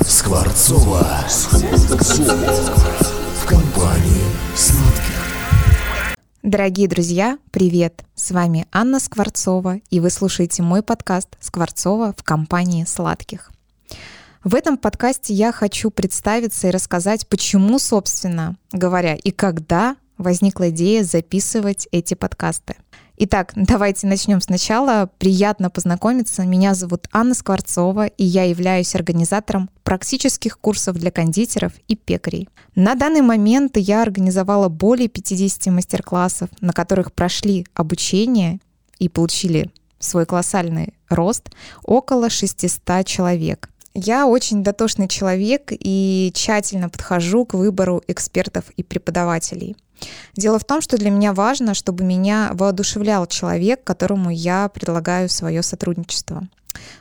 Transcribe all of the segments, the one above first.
Скворцова. В компании сладких. Дорогие друзья, привет! С вами Анна Скворцова, и вы слушаете мой подкаст «Скворцова в компании сладких». В этом подкасте я хочу представиться и рассказать, почему, собственно говоря, и когда возникла идея записывать эти подкасты. Итак, давайте начнем сначала. Приятно познакомиться. Меня зовут Анна Скворцова, и я являюсь организатором практических курсов для кондитеров и пекарей. На данный момент я организовала более 50 мастер-классов, на которых прошли обучение и получили свой колоссальный рост около 600 человек. Я очень дотошный человек и тщательно подхожу к выбору экспертов и преподавателей. Дело в том, что для меня важно, чтобы меня воодушевлял человек, которому я предлагаю свое сотрудничество.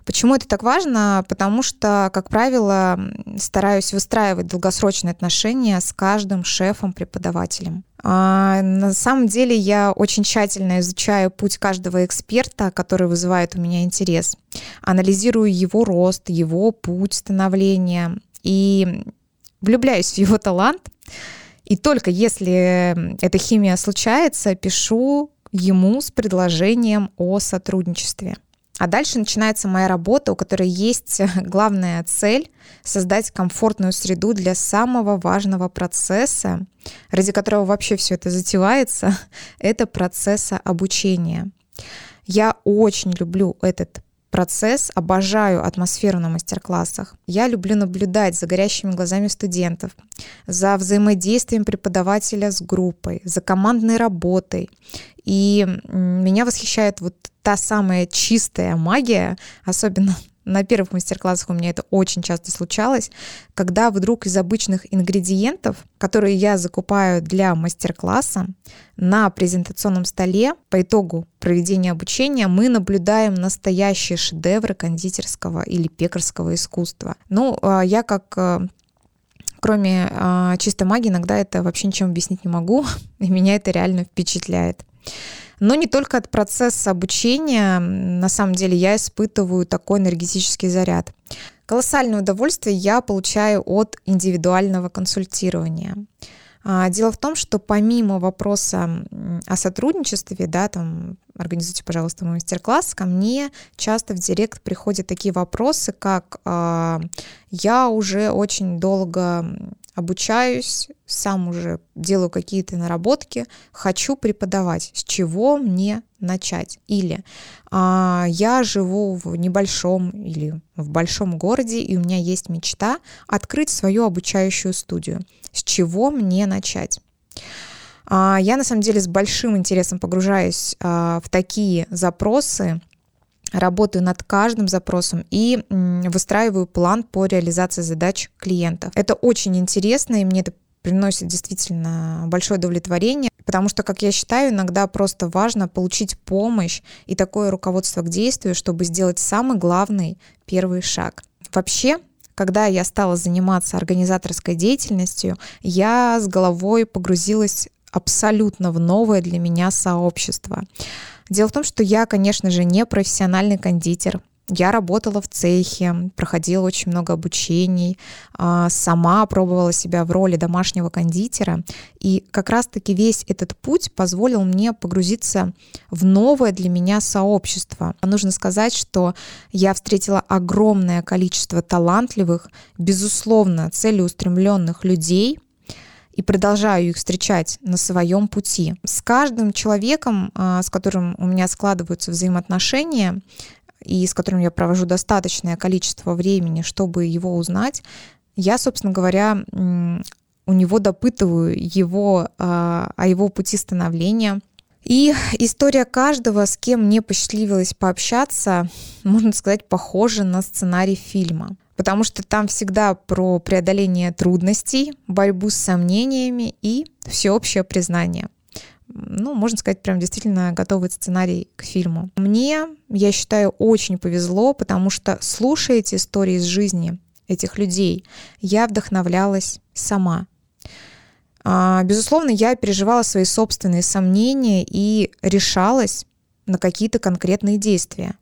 Почему это так важно? Потому что, как правило, стараюсь выстраивать долгосрочные отношения с каждым шефом-преподавателем. А на самом деле я очень тщательно изучаю путь каждого эксперта, который вызывает у меня интерес. Анализирую его рост, его путь становления и влюбляюсь в его талант. И только если эта химия случается, пишу ему с предложением о сотрудничестве. А дальше начинается моя работа, у которой есть главная цель — создать комфортную среду для самого важного процесса, ради которого вообще все это затевается, это процесса обучения. Я очень люблю этот процесс, обожаю атмосферу на мастер-классах. Я люблю наблюдать за горящими глазами студентов, за взаимодействием преподавателя с группой, за командной работой. И меня восхищает вот та самая чистая магия, особенно на первых мастер-классах у меня это очень часто случалось, когда вдруг из обычных ингредиентов, которые я закупаю для мастер-класса, на презентационном столе по итогу проведения обучения мы наблюдаем настоящие шедевры кондитерского или пекарского искусства. Ну, а я как э, кроме э, чистой магии иногда это вообще ничем объяснить не могу, и меня это реально впечатляет. Но не только от процесса обучения, на самом деле, я испытываю такой энергетический заряд. Колоссальное удовольствие я получаю от индивидуального консультирования. А, дело в том, что помимо вопроса о сотрудничестве, да, там, организуйте, пожалуйста, мой мастер-класс, ко мне часто в директ приходят такие вопросы, как э, я уже очень долго обучаюсь, сам уже делаю какие-то наработки, хочу преподавать, с чего мне начать? Или а, я живу в небольшом или в большом городе, и у меня есть мечта открыть свою обучающую студию. С чего мне начать? А, я на самом деле с большим интересом погружаюсь а, в такие запросы, работаю над каждым запросом и выстраиваю план по реализации задач клиентов. Это очень интересно, и мне это приносит действительно большое удовлетворение, потому что, как я считаю, иногда просто важно получить помощь и такое руководство к действию, чтобы сделать самый главный первый шаг. Вообще, когда я стала заниматься организаторской деятельностью, я с головой погрузилась абсолютно в новое для меня сообщество. Дело в том, что я, конечно же, не профессиональный кондитер. Я работала в цехе, проходила очень много обучений, а, сама пробовала себя в роли домашнего кондитера. И как раз-таки весь этот путь позволил мне погрузиться в новое для меня сообщество. Нужно сказать, что я встретила огромное количество талантливых, безусловно, целеустремленных людей — и продолжаю их встречать на своем пути. С каждым человеком, а, с которым у меня складываются взаимоотношения, и с которым я провожу достаточное количество времени, чтобы его узнать, я, собственно говоря, у него допытываю его а, о его пути становления. И история каждого, с кем мне посчастливилось пообщаться, можно сказать, похожа на сценарий фильма потому что там всегда про преодоление трудностей, борьбу с сомнениями и всеобщее признание. Ну, можно сказать, прям действительно готовый сценарий к фильму. Мне, я считаю, очень повезло, потому что слушая эти истории из жизни этих людей, я вдохновлялась сама. А, безусловно, я переживала свои собственные сомнения и решалась на какие-то конкретные действия.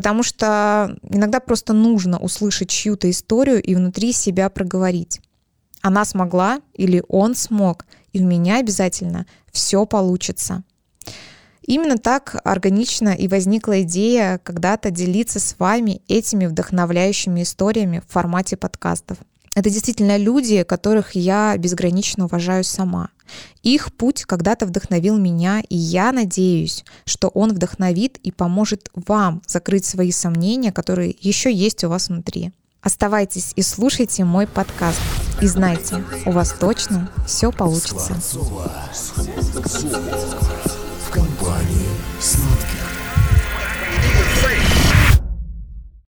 Потому что иногда просто нужно услышать чью-то историю и внутри себя проговорить. Она смогла или он смог, и у меня обязательно все получится. Именно так органично и возникла идея когда-то делиться с вами этими вдохновляющими историями в формате подкастов. Это действительно люди, которых я безгранично уважаю сама. Их путь когда-то вдохновил меня, и я надеюсь, что он вдохновит и поможет вам закрыть свои сомнения, которые еще есть у вас внутри. Оставайтесь и слушайте мой подкаст. И знайте, у вас точно все получится. В компании сладких.